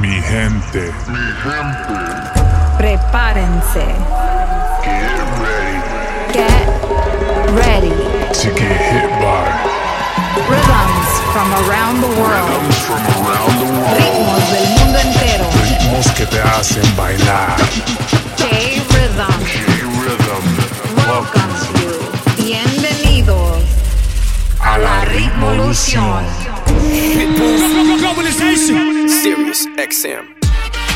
Mi gente. Mi gente. Prepárense. Get ready. Get ready. To get hit by. Rhythms from around the world. Rhythms from around the world. Ritmos del mundo entero. Ritmos que te hacen bailar. J-Rhythm. J-Rhythm. Welcomes you. Bienvenidos a la Ritmolución. Sirius XM.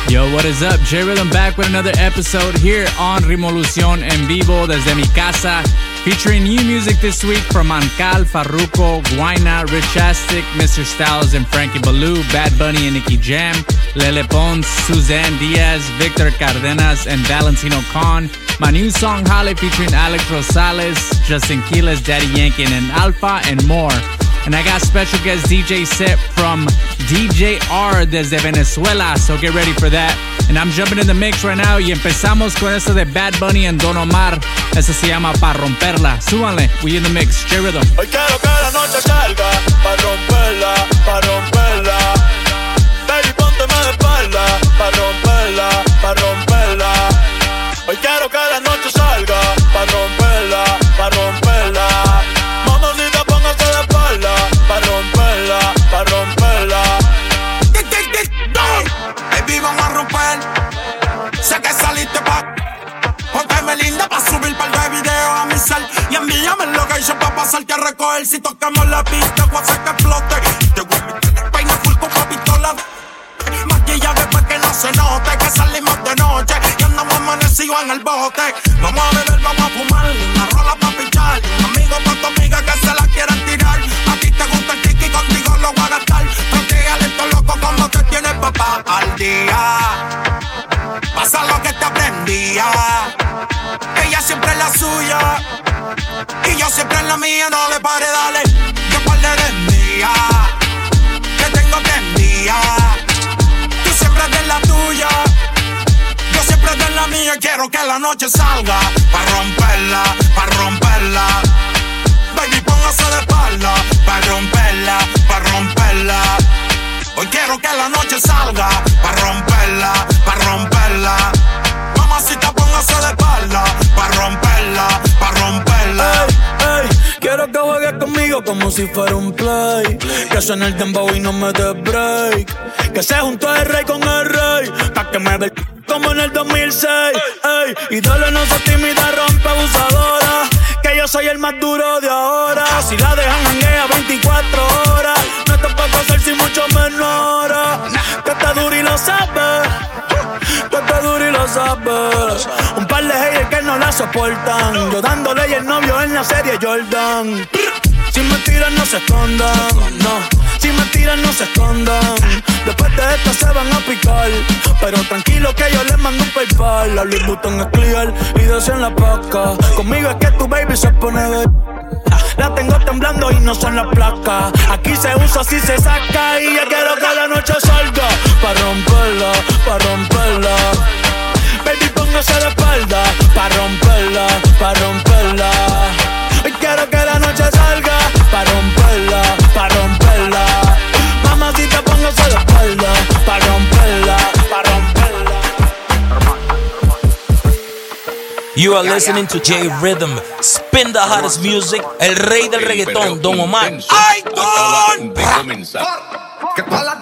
Yo, what is up? J Rhythm back with another episode here on Rimolucion en vivo desde mi casa, featuring new music this week from Ancal, Farruko, Guayna, Rich Astic, Mr. Styles and Frankie Baloo, Bad Bunny and Nicky Jam, Lele Pons, Suzanne Diaz, Victor Cardenas, and Valentino Khan. My new song Holly featuring Alex Rosales, Justin Quiles, Daddy Yankee, and Alpha, and more. And I got special guest DJ set from DJ R desde Venezuela, so get ready for that. And I'm jumping in the mix right now y empezamos con eso de Bad Bunny and Don Omar. Eso se llama Pa Romperla. Súbanle, we in the mix, J Rhythm. Hoy quiero que la Si tocamos la pista, voy a que explote. Te voy a meter el peine full con la pistola Maquillaje pa' que no se note Que salimos de noche. Y andamos amanecidos en el bote. Vamos a beber, vamos a fumar mía. No le pare, dale. Que cuál eres mía. Que tengo prendida. Tú siempre eres la tuya. Yo siempre eres la mía. Quiero que la noche salga. Pa' romperla, pa' romperla. Baby, póngase de espalda. Pa' romperla, pa' romperla. Hoy quiero que la noche salga Pa' romperla, pa' romperla Mamacita, póngase de espalda Pa' romperla, pa' romperla quiero que juegues conmigo como si fuera un play. Que suene el dembow y no me dé break. Que se juntó el rey con el rey. Pa' que me ve como en el 2006. Ey, y dale, no se tímida, rompe abusadora. Que yo soy el más duro de ahora. Si la dejan janguea 24 horas. No te puedo hacer sin mucho menor. Que está duro y lo sabes. Está duro y lo sabes. Un par de haters que no la soportan. Yo dándole y el novio en la serie Jordan. Si me tiran, no se escondan. Si me tiran, no se escondan. Después de esto se van a picar. Pero tranquilo que yo les mando un paypal. La Louis Vuitton es clear y de en la paca. Conmigo es que tu baby se pone de. La tengo temblando y no son las placas. Aquí se usa, si se saca. Y ya quiero que la noche salga. Pa' romperla, pa' romperla. Baby, póngase de espalda. Pa' romperla, pa' romperla. Hoy quiero que la noche salga. Pa' romperla, pa' romperla. Mamacita, póngase de espalda. Pa' romperla, pa' romperla. You are listening to J Rhythm. Spin the hottest music. El rey del reggaetón, Don Omar. ¡Ay, Don! Que todas las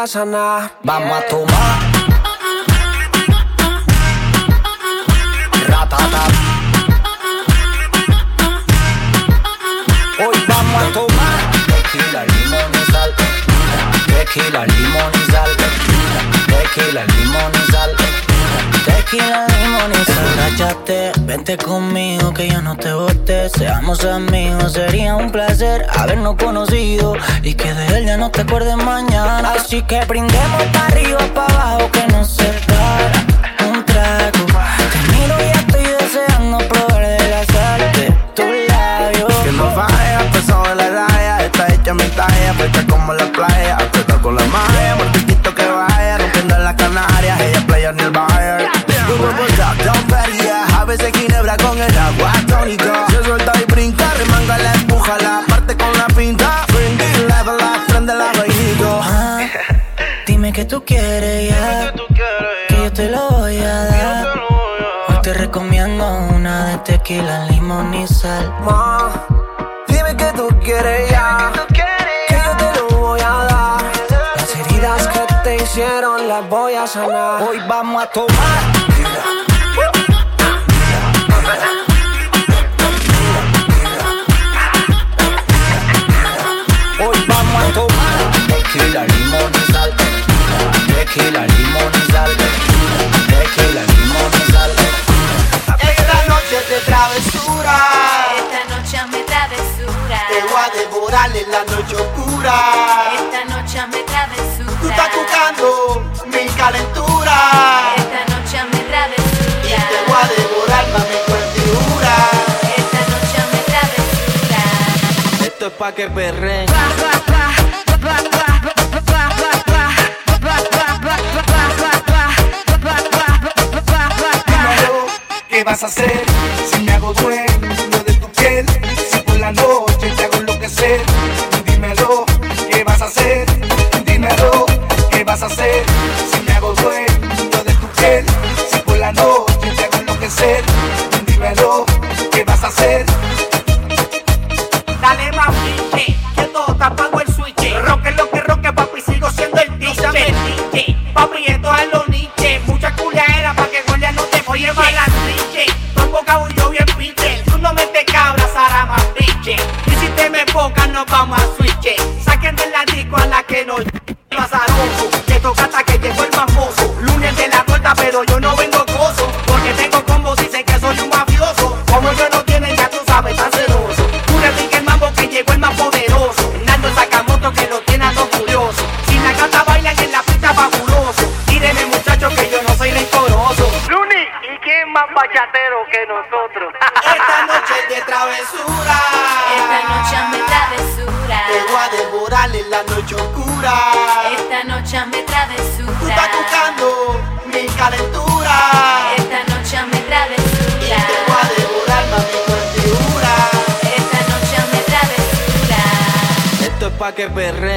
Vamos a tomar. Ratata. Hoy vamos a tomar. Tequila, limón y sal. Tequila, limón y sal. Tequila, limón y sal. Tequila, limón y sal. Rachate, vente conmigo que yo no te bote. Seamos amigos, sería un placer habernos conocido no te acuerdes mañana. Así que brindemos para arriba, para abajo, que no se para un trago. Te miro y estoy deseando probar de la sal de tus labios. Que no vaya, pesado de la raya, está hecha mi talla, puesta como la playa las voy a sanar. Hoy vamos a tomar. Hoy vamos a tomar. Tequila, limón y sal. Tequila, limón y sal. Tequila, limón y sal. Esta noche es de travesura. Esta noche me travesura. Te voy a devorar en la noche oscura. Esta noche me travesura. Tú estás tocando. Esta noche a mi. Y te voy a devorar, mami, cuerdura. Esta noche a mi. Esto es pa' que perren. ¿Qué vas a hacer? me perreo.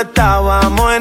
estábamos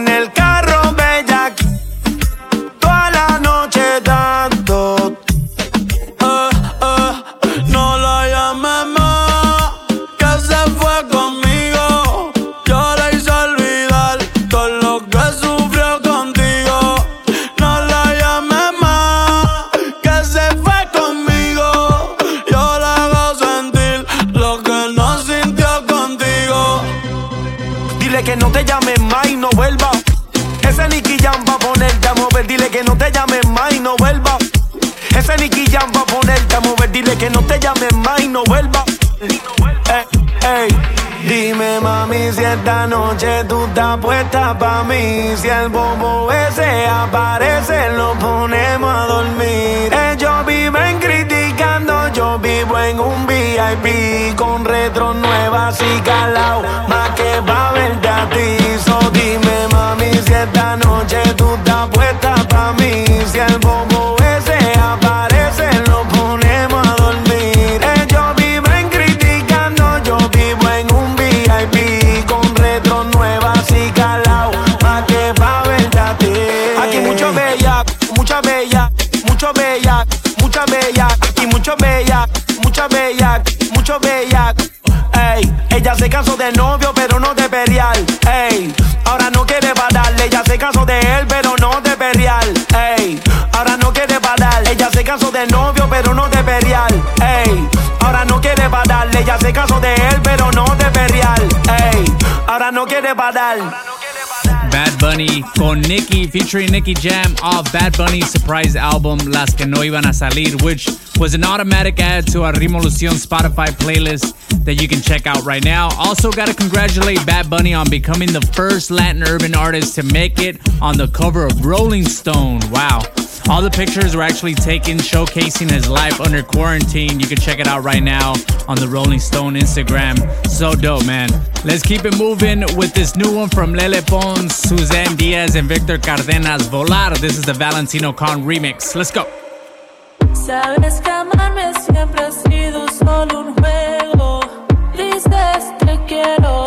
casó de novio pero no de perial Ey, ahora no quiere pararle Ella se casó de él pero no de perial Ey, ahora no quiere parar Ella se casó de novio pero no de perial Ey, ahora no quiere pararle Ella se casó de él pero no de perial Ey, ahora no quiere parar Bad Bunny con Nicki featuring Nicki Jam off Bad Bunny's surprise album Las que no iban a salir, which was an automatic add to our Revolucion Spotify playlist that you can check out right now. Also, got to congratulate Bad Bunny on becoming the first Latin urban artist to make it on the cover of Rolling Stone. Wow. All the pictures were actually taken showcasing his life under quarantine. You can check it out right now on the Rolling Stone Instagram. So dope, man. Let's keep it moving with this new one from Lele Pons, Suzanne Diaz, and Victor Cardenas. Volar. This is the Valentino Con remix. Let's go. Sabes que amarme siempre ha sido solo un juego. Te quiero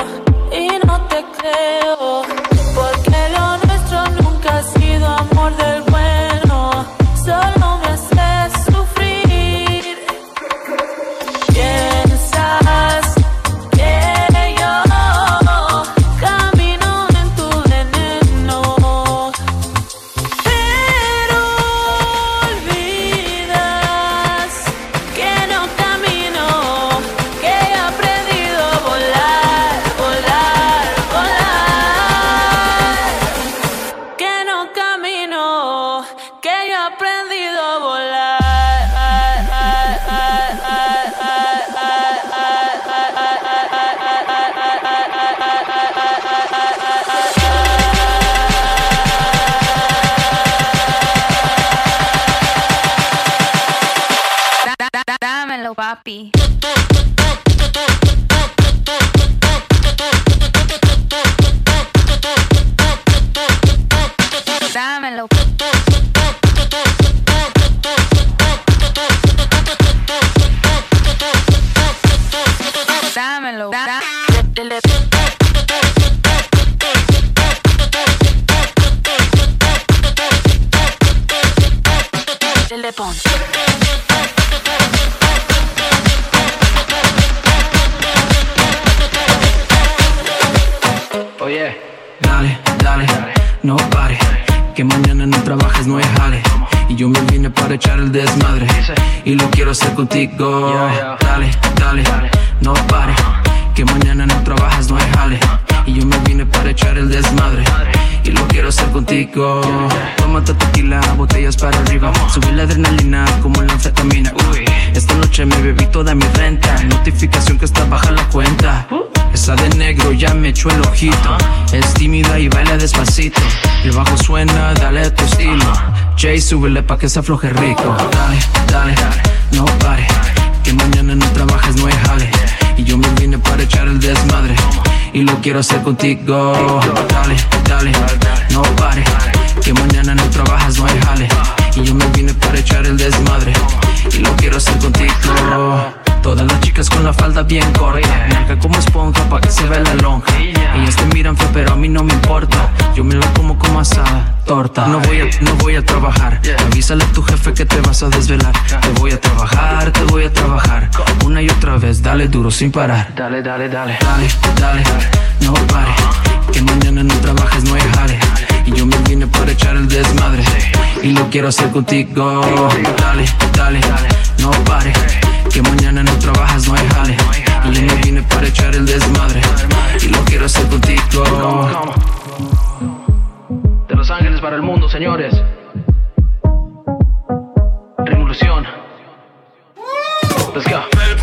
Pons. Oye, dale, dale, no pare. Que mañana no trabajes, no hay jale. Y yo me vine para echar el desmadre. Y lo quiero hacer contigo. Dale, dale, no pare. Que mañana no trabajas, no hay jale. Y yo me vine para echar el desmadre. Y lo quiero hacer contigo. Tómate tequila, botellas para arriba. Subir la adrenalina como la anfetamina. Esta noche me bebí toda mi renta. Notificación que está baja la cuenta. Esa de negro ya me echó el ojito. Es tímida y baila despacito. El bajo suena, dale tu estilo. Jay, súbele pa' que se afloje rico. Dale, dale, no pare. Que mañana no trabajes, no hay jale. Y yo me vine para echar el desmadre. Y lo quiero hacer contigo. Dale, dale, no pare. Que mañana no trabajas, no hay jale. Y yo me vine para echar el desmadre. Y lo quiero hacer contigo. Todas las chicas con la falda bien corta. Marca como esponja pa' que se vea la lonja. Ellas te miran feo pero a mí no me importa. Yo me lo como como asada, torta. No voy a, no voy a trabajar. Avísale a tu jefe que te vas a desvelar. Te voy a trabajar, te voy a trabajar. Una y otra vez, dale duro sin parar. Dale, dale, dale Dale, dale, no pare Que mañana no trabajes, no hay jale. Y yo me vine para echar el desmadre. Y lo quiero hacer contigo. Dale, dale, no pare. Que mañana no trabajas, no hay jale. Y yo me vine para echar el desmadre. Y lo quiero hacer contigo. De Los Ángeles es para el mundo, señores. Revolución. Let's go.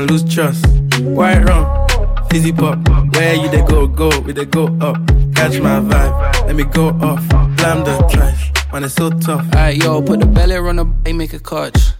Can lose trust. White rum, fizzy pop. Where you they go, go, we they go up. Catch my vibe, let me go off. Blam the trash, man, it's so tough. Alright, yo, put the belly on the bay, make a catch.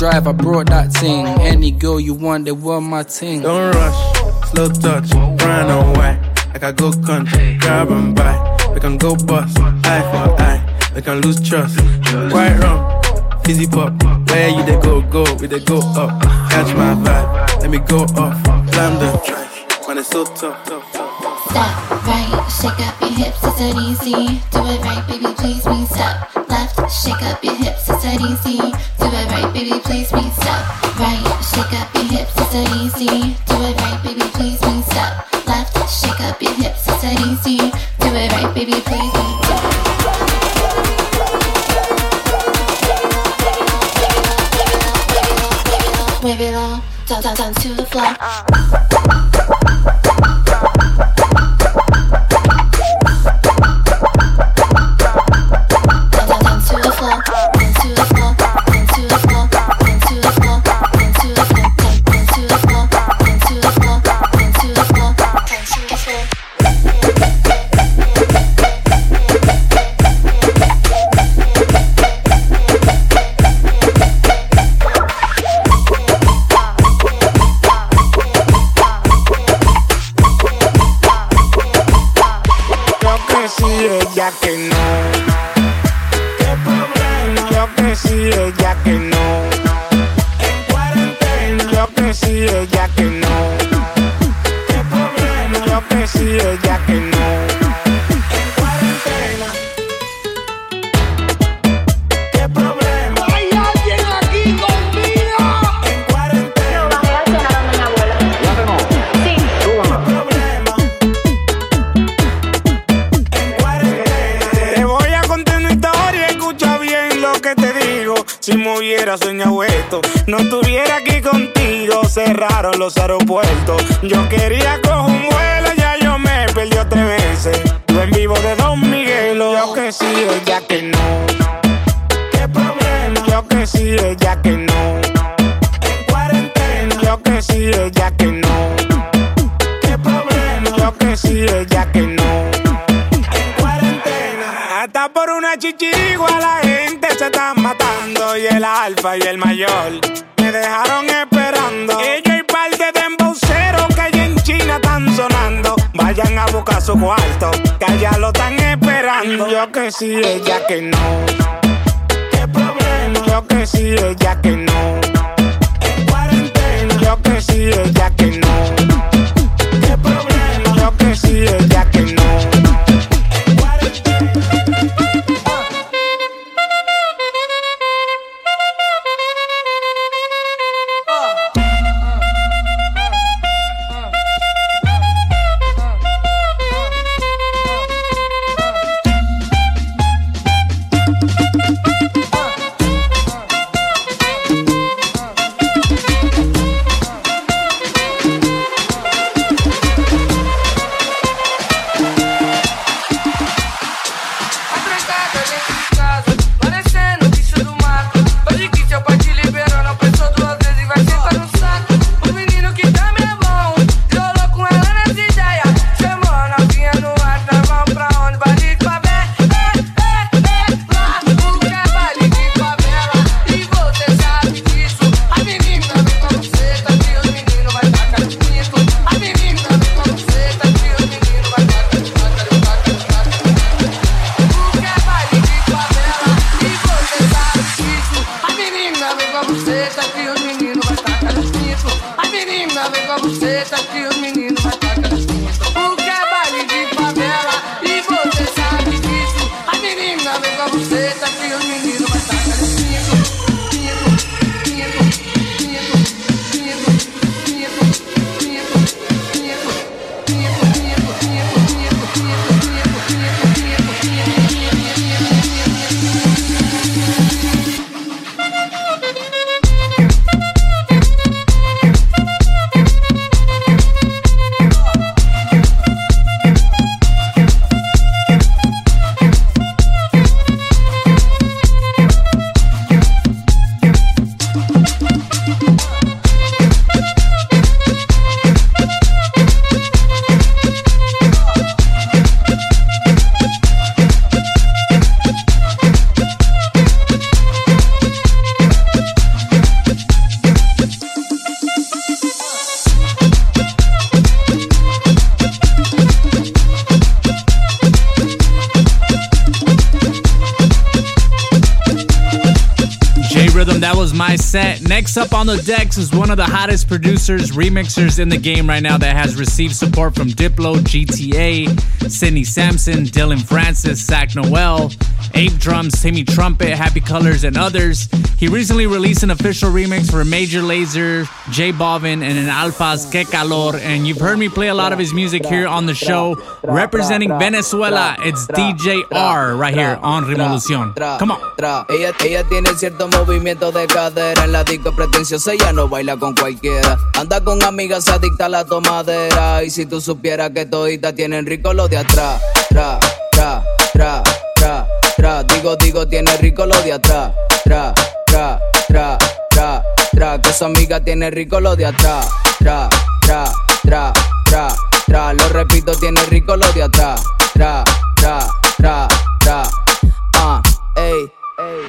drive, I brought that thing. Any girl you want, they want my ting. Don't rush, slow touch, brown and white. I I go country, grab and buy. We can go bust, eye for eye. We can lose trust. White rum, fizzy pop. Where you they go, go, we they go up. Catch my vibe, let me go off. Blam the trash, man, it's so tough, tough, tough. Step right, shake up your hips, it's that easy. Do it right, baby, please me. Step left, shake up your hips, it's that easy. Chichigua la gente se está matando Y el alfa y el mayor me dejaron esperando. Ellos y par de embauceros que allá en China están sonando. Vayan a buscar su cuarto, que allá lo están esperando. Yo que sí, ella que no. ¿Qué problema? Yo que sí, ella que no. En cuarentena. Yo que sí, ella que no. ¿Qué problema? Yo que sí, ella que no. Parecendo Next up on the decks is one of the hottest producers, remixers in the game right now that has received support from Diplo, GTA, Sidney Sampson, Dylan Francis, Zach Noel, Ape Drums, Timmy Trumpet, Happy Colors, and others. He recently released an official remix for Major Lazer, J Balvin, and an Alphas Que Calor. And you've heard me play a lot of his music here on the show. Representing Venezuela, it's DJ R right here on Revolucion. Come on. Ella, tiene cierto movimiento de cadera En la disco pretenciosa ella no baila con cualquiera Anda con amigas adicta a la tomadera Y si tú supieras que tienen rico lo de atrás Tra, tra, tra, tra, Digo, digo, tiene rico lo de atrás. Tra, tra, tra, tra, tra Que su amiga tiene rico lo de atrás. Tra, tra, tra, tra, tra Lo repito, tiene rico lo de atrás. Tra, tra, tra, tra. Ah, ey.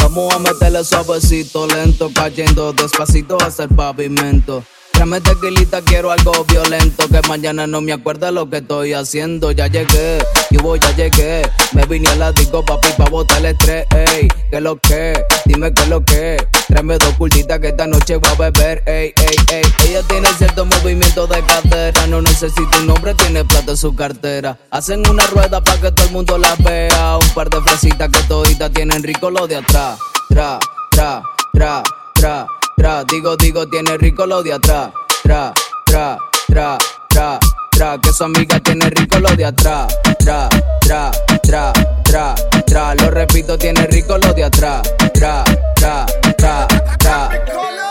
Vamos a meterle suavecito, lento, cayendo despacito hasta el pavimento. Tráeme tequilita, quiero algo violento. Que mañana no me acuerda lo que estoy haciendo. Ya llegué, y voy, ya llegué. Me vine a la papi, pa' botar el estrés. Ey, ¿qué lo que? Dime qué lo que. Tráeme dos cultitas que esta noche voy a beber. Ey, ey, ey. Ella tiene cierto movimiento de cadera. No necesita un nombre, tiene plata en su cartera. Hacen una rueda para que todo el mundo la vea. Un par de fresitas que toditas tienen rico lo de atrás. Tra, tra, tra, tra, tra. Digo, digo, tiene rico lo de atrás. Tra, tra, tra, tra, tra. Que su amiga tiene rico lo de atrás. Tra, tra, tra, tra, tra. Lo repito, tiene rico lo de atrás. Tra, tra, tra, tra.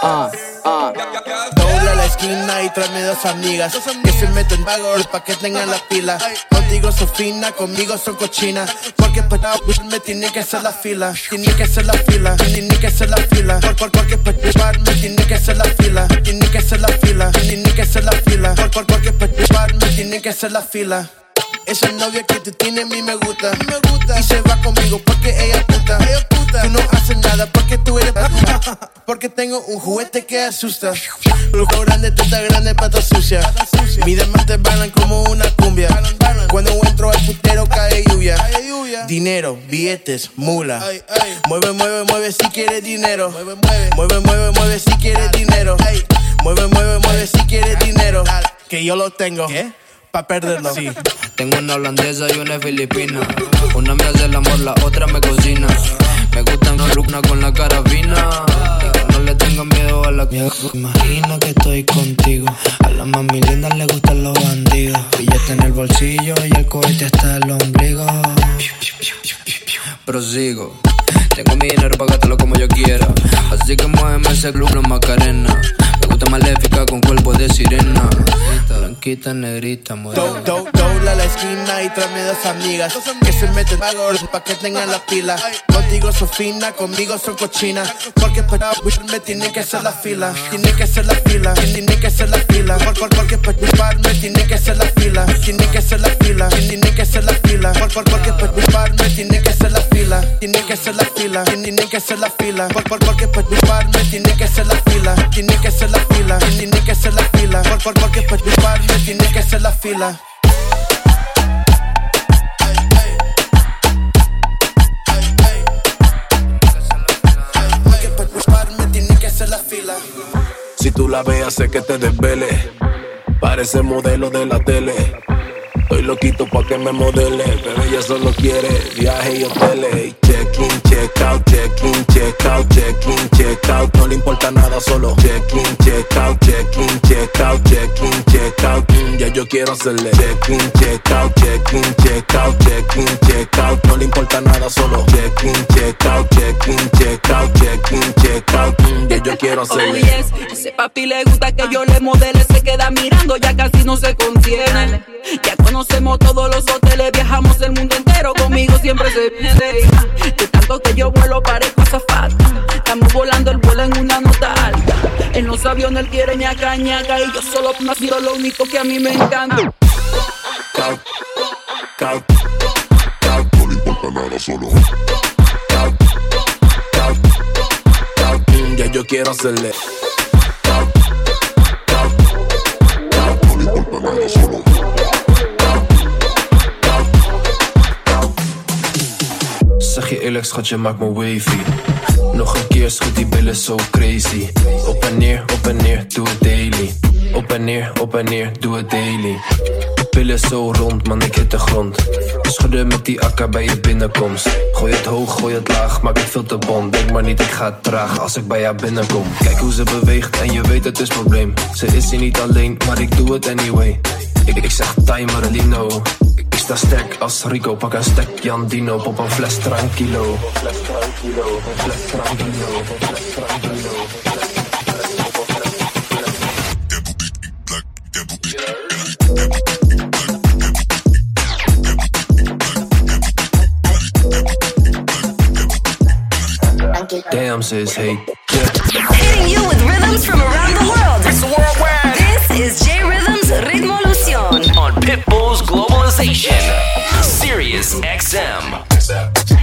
Ah, ah. Y tráeme dos amigas. Que se meten valor pa' que tengan la pila. Contigo son fina, conmigo son cochinas Porque para me tiene que hacer la fila. Tiene que hacer la fila, tiene que hacer la fila. Por, por, Porque para me tiene que hacer la fila. Tiene que hacer la fila, tiene que hacer la fila. Por, por, Porque para me tiene que hacer la fila esa novia que tú tienes a mí me gusta, me gusta. Y se va conmigo porque ella es puta, ella es puta. Tú no haces nada porque tú eres puta Porque tengo un juguete que asusta. Lujo grande, teta grande, pata sucia. Mis diamantes bailan como una cumbia. Cuando entro al putero cae lluvia. Dinero, billetes, mula. Mueve, mueve, mueve si quieres dinero. Mueve, mueve, mueve si quieres dinero. Mueve, mueve, mueve si quieres dinero. Que yo lo tengo Pa' perderlo Sí, tengo una holandesa y una filipina. Una me hace el amor, la otra me cocina. Me gustan los lugna con la cara fina. Y que no le tengan miedo a la Imagina que estoy contigo. A las mami lindas le gustan los bandidos. Billete en el bolsillo y el cohete hasta el ombligo. Prosigo. Tengo mi dinero para gastarlo como yo quiera. Así que muéveme ese club, no macarena. Me gusta maléfica con cuerpo de sirena. Blanquita, negrita, morena. Do- do- Dobla la esquina y tráeme dos amigas. Que se meten pa' que tengan la pila. Contigo son fina, conmigo son cochinas Porque para me tiene que hacer la fila. Tiene que hacer la fila, tiene que hacer la fila. Por, por, Porque para me tiene que hacer la fila. Tiene que hacer la fila, tiene que hacer la fila. Por, por, Porque para me tiene que hacer la fila. Tiene que hacer la fila, tiene que hacer la fila por, por, Porque para me tiene que hacer la fila Tiene que hacer la fila, tiene que hacer la fila por, por, Porque para me tiene que hacer la fila me tiene que hacer la fila. Si tú la veas, sé que te desvele. Parece modelo de la tele. Estoy loquito pa' que me modele. Pero ella solo quiere viaje y hoteles. Check in, check out, check in, check out, check in, check out. No le importa nada, solo check in, check out, check in, check out, check in, check out. Mm, ya yo quiero hacerle check in, check out, check in, check out, check in, check out. No le importa nada, solo check in, check out, check in, check out, check in, check out. Mm, ya yo quiero Oh hacerle. yes, ese papi le gusta que yo le modele, se queda mirando, ya casi no se contiene. Ya conocemos todos los hoteles, viajamos el mundo entero, conmigo siempre se viene. De tanto que yo vuelo parezco azafata, estamos volando el vuelo en una nota alta. En los aviones él quiere ñaca ñaca y yo solo nacido lo único que a mí me encanta. Ya yo quiero hacerle. Eerlijk, schat, je maakt me wavy. Nog een keer, schud die billen zo crazy. Op en neer, op en neer, doe het daily. Op en neer, op en neer, doe het daily. Pillen zo rond, man, ik hit de grond. Schudden met die akka bij je binnenkomst. Gooi het hoog, gooi het laag, maak het veel te bond. Denk maar niet, ik ga traag als ik bij haar binnenkom. Kijk hoe ze beweegt en je weet het is probleem. Ze is hier niet alleen, maar ik doe het anyway. Ik, ik zeg timer, Lino. Ik sta sterk als Rico, pak een stek Jan Dino, pop een fles tranquilo. Fles tranquilo, fles tranquilo, fles tranquilo. Damn, sis, hey. Hitting you with rhythms from around the world. This is J Rhythms Ritmolución. On Pitbull's Globalization. Sirius XM.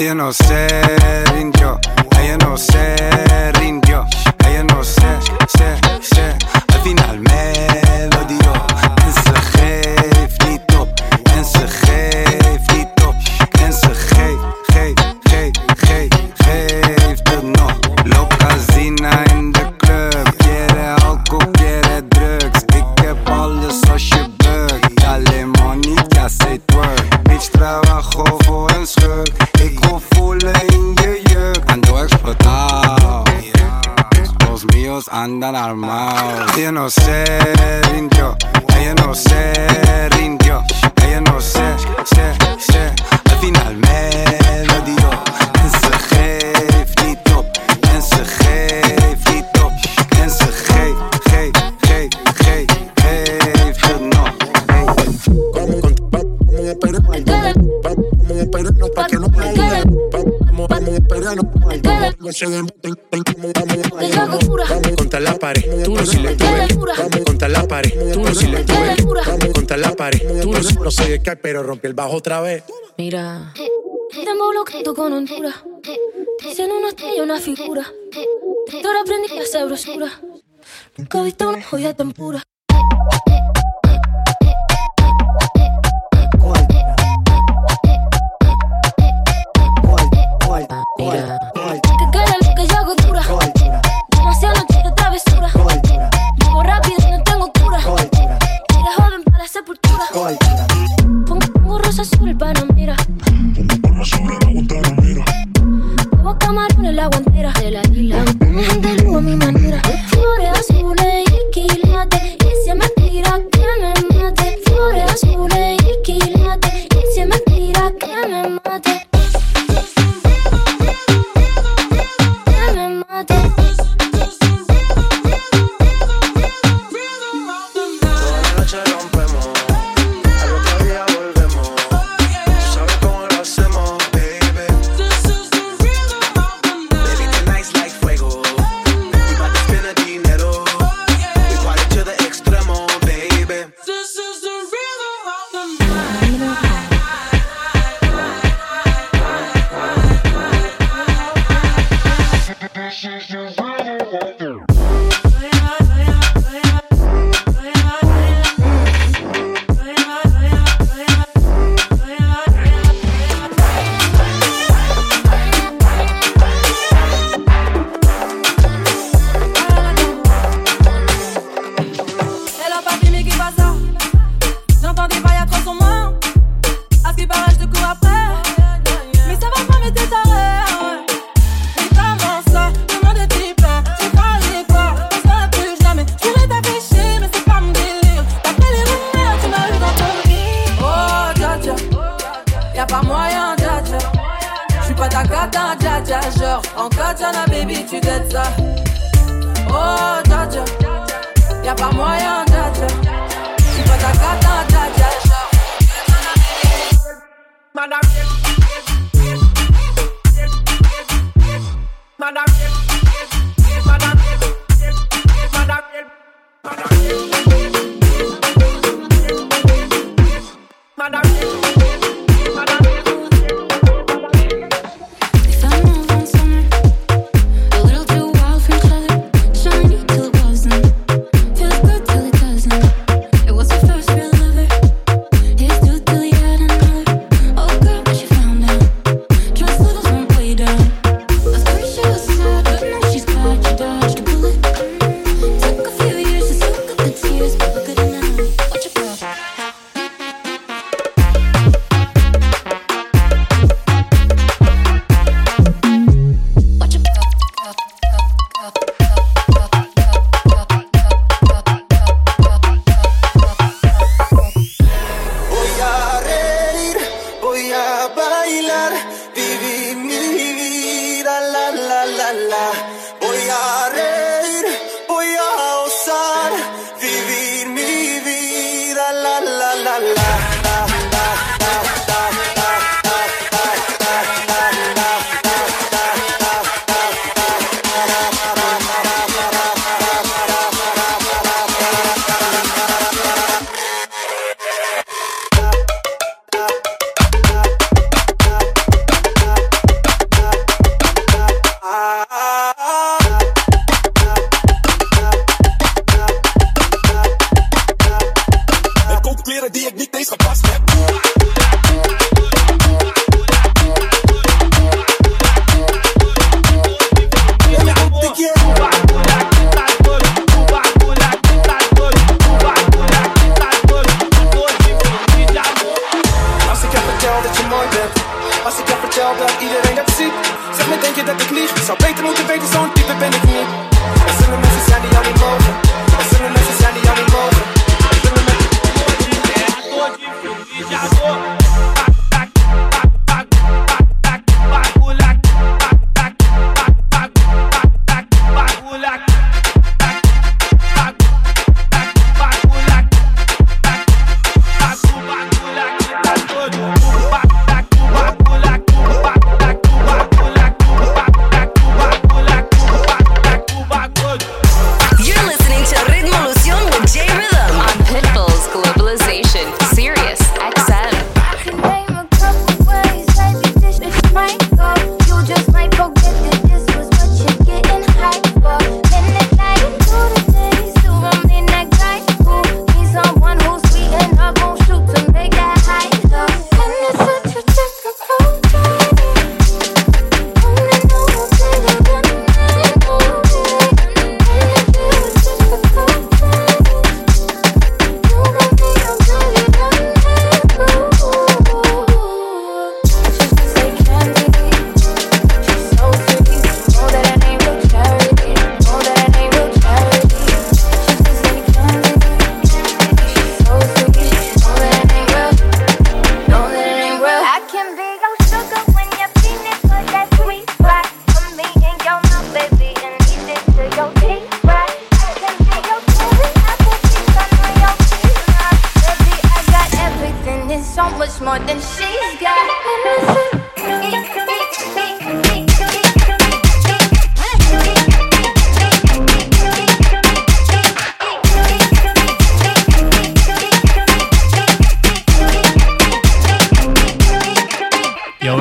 Ella no se rindió, ella no se rindió. no sé. pero rompí el bajo otra vez. Mira. Estamos bloqueando con Honduras. Siendo una estrella, una figura. Ahora aprendí que hacer brosura. Nunca he visto una joya tan pura.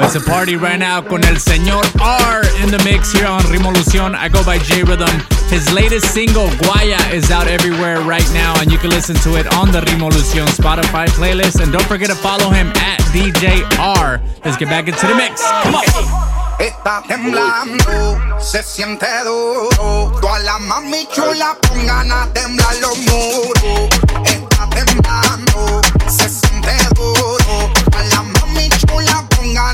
It's a party right now con el señor R in the mix here on Revolución. I go by J Rhythm. His latest single, Guaya, is out everywhere right now, and you can listen to it on the Revolución Spotify playlist. And don't forget to follow him at DJ R. Let's get back into the mix. Come on. Está temblando, se siente duro. Todas las mami chulas pongan a temblar los muros. Está temblando,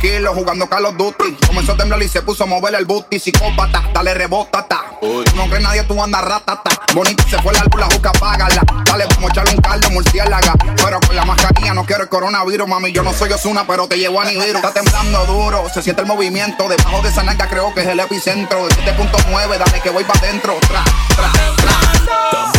tranquilo jugando Call of Duty. Comenzó a temblar y se puso a mover el booty. Psicópata, dale rebótata. Tú no crees nadie, tú andas ratata. Bonito se fue la luz, la juca, apágala. Dale, vamos a echarle un caldo, murciélaga. Pero con la mascarilla no quiero el coronavirus, mami. Yo no soy Osuna, pero te llevo a Nibiru. Está temblando duro, se siente el movimiento. Debajo de esa nalga creo que es el epicentro. De 7.9, dale que voy para adentro. Tra, tra, tra.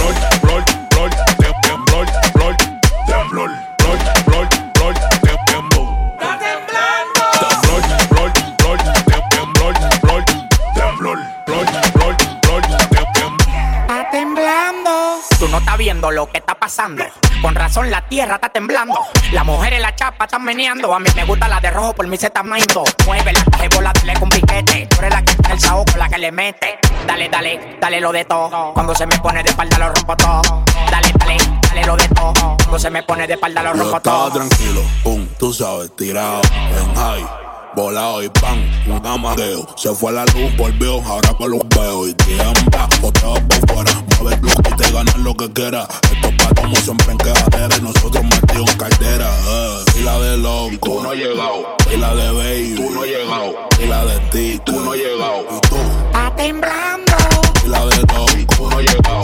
No estás viendo lo que está pasando. Con razón la tierra está temblando. Las mujeres la chapa están meneando. A mí me gusta la de rojo, por mí se está maindo. Mueve la bola, dale con piquete. Tú eres la que el saoco, la que le mete. Dale, dale, dale lo de todo. Cuando se me pone de espalda lo rompo todo. Dale, dale, dale lo de todo. Cuando se me pone de espalda lo rompo todo. tranquilo, pum, tú sabes, tirado en high, volado y pan, un amareo. Se fue la luz, volvió, ahora con los veo y tiembla, boteo por fuera, mueve el bloque y te ganas lo que quieras. Estos patos siempre en quejadera y nosotros metidos en cartera. Eh. Pila de loco, tú no has llegado. Pila de baby, tú no has llegado. Pila de ti, tú no has llegado. Y tú, Está temblando. pila de loco, tú no has llegado.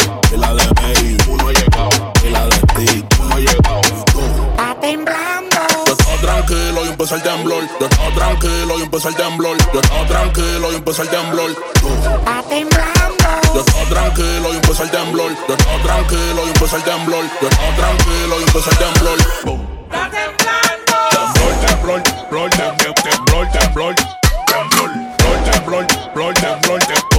Empezó el temblor. Yo estaba tranquilo y empezó el temblor. Yo estaba tranquilo y empezó el temblor. Está temblando. Yo estaba tranquilo y empezó el temblor. Yo estaba tranquilo y empezó el temblor. Yo estaba tranquilo y empezó el temblor. Temblor, temblor, temblor, temblor, temblor, temblor, temblor, temblor, temblor, temblor, temblor. Temblor,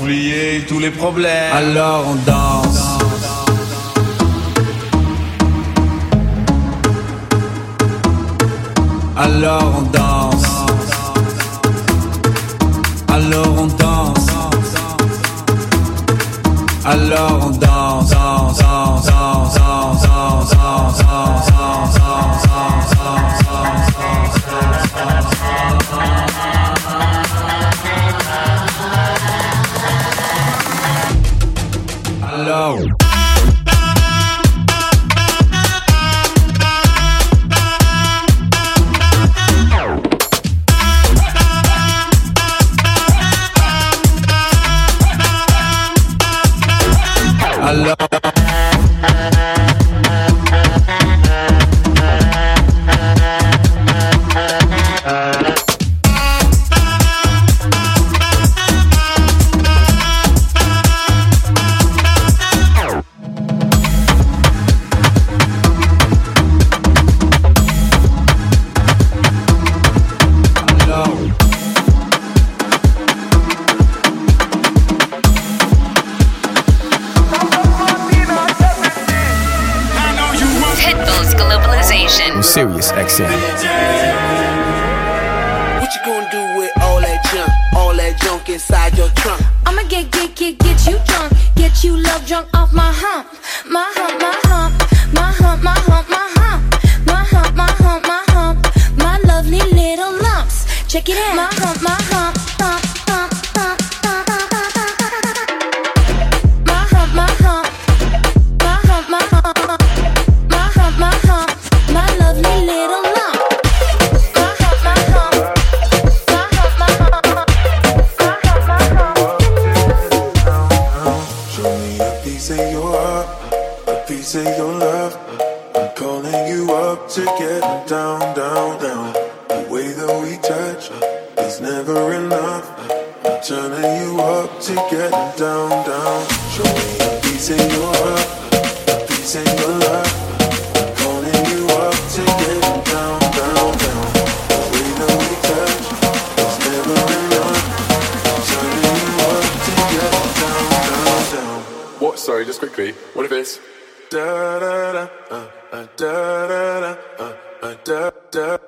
oublier tous les problèmes. Alors on danse. Alors on danse. Alors on danse. Alors on danse, danse, danse, danse. alone.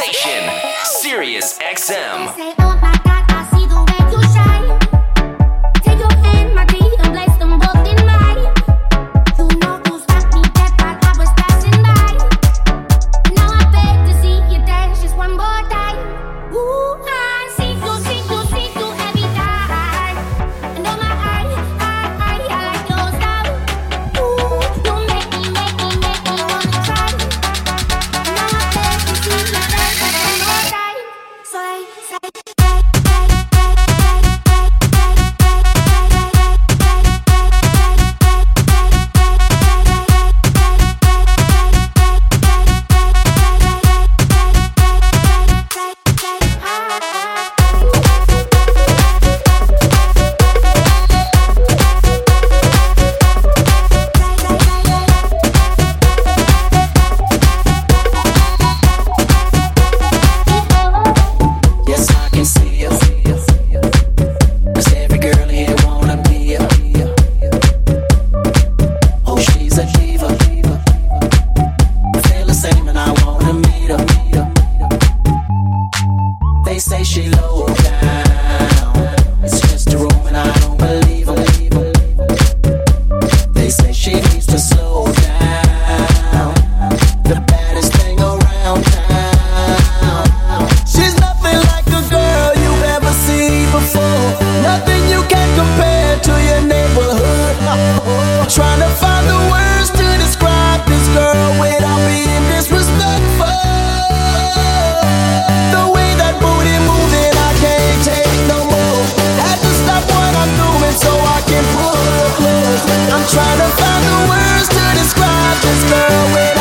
Sensation, XM. find the words to describe this girl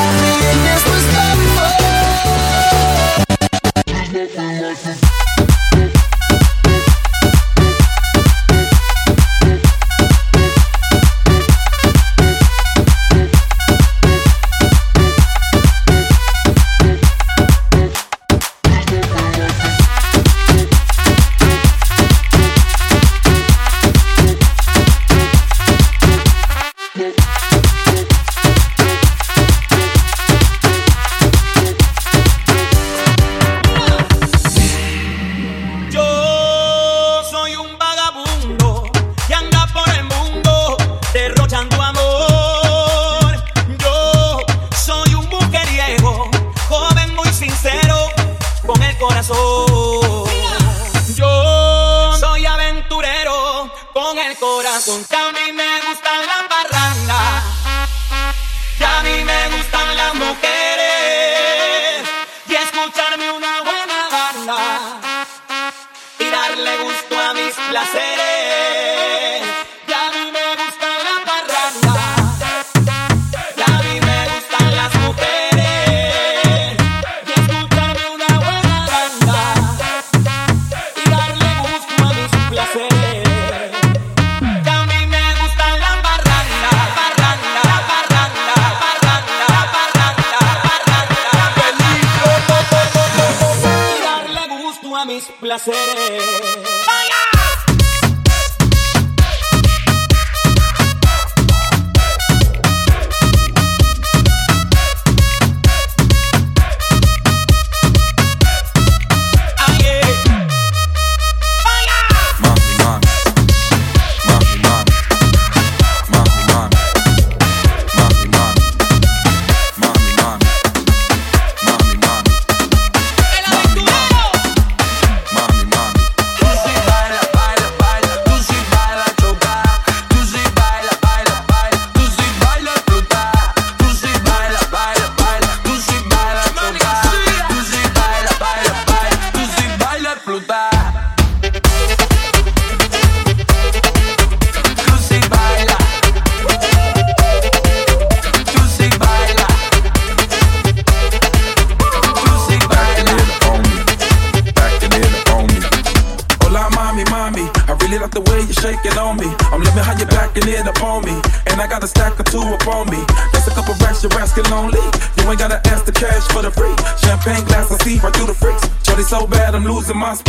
to my spot.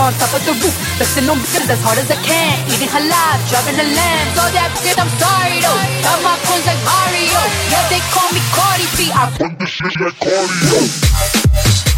on top of the roof, flexing on bitches as hard as I can. Eating halal, driving a lamb, So that shit, I'm sorry though. Got my coins like Mario, yeah, they call me Cardi B. I run this shit like cardio.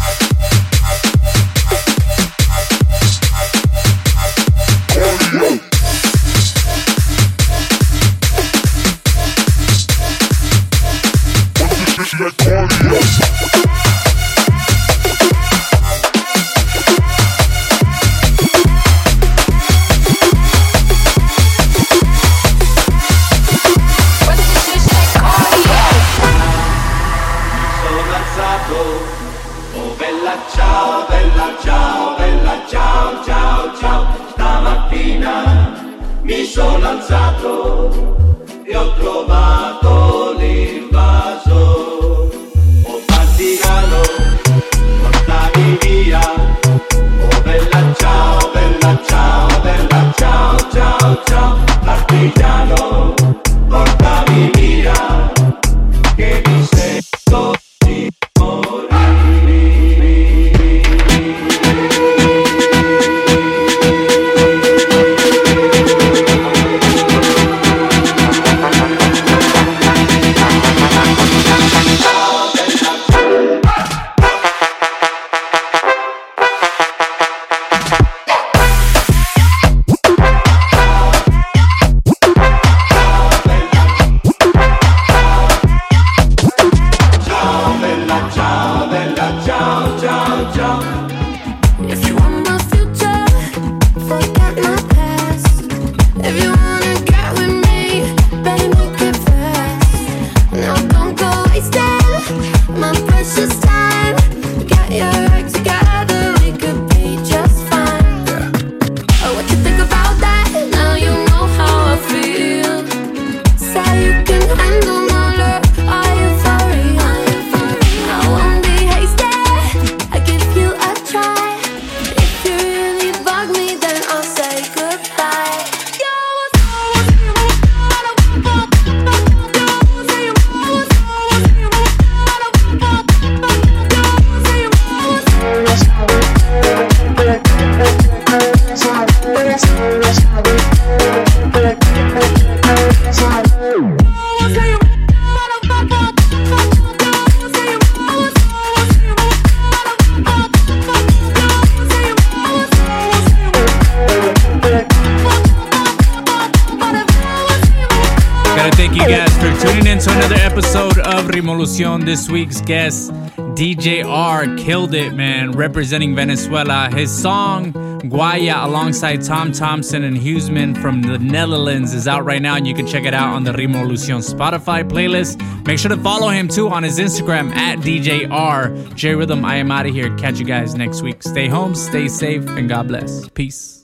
Guest, DJ R, killed it, man, representing Venezuela. His song, Guaya, alongside Tom Thompson and Hughesman from the Netherlands, is out right now, and you can check it out on the Revolucion Spotify playlist. Make sure to follow him too on his Instagram at DJ. J Rhythm, I am out of here. Catch you guys next week. Stay home, stay safe, and God bless. Peace.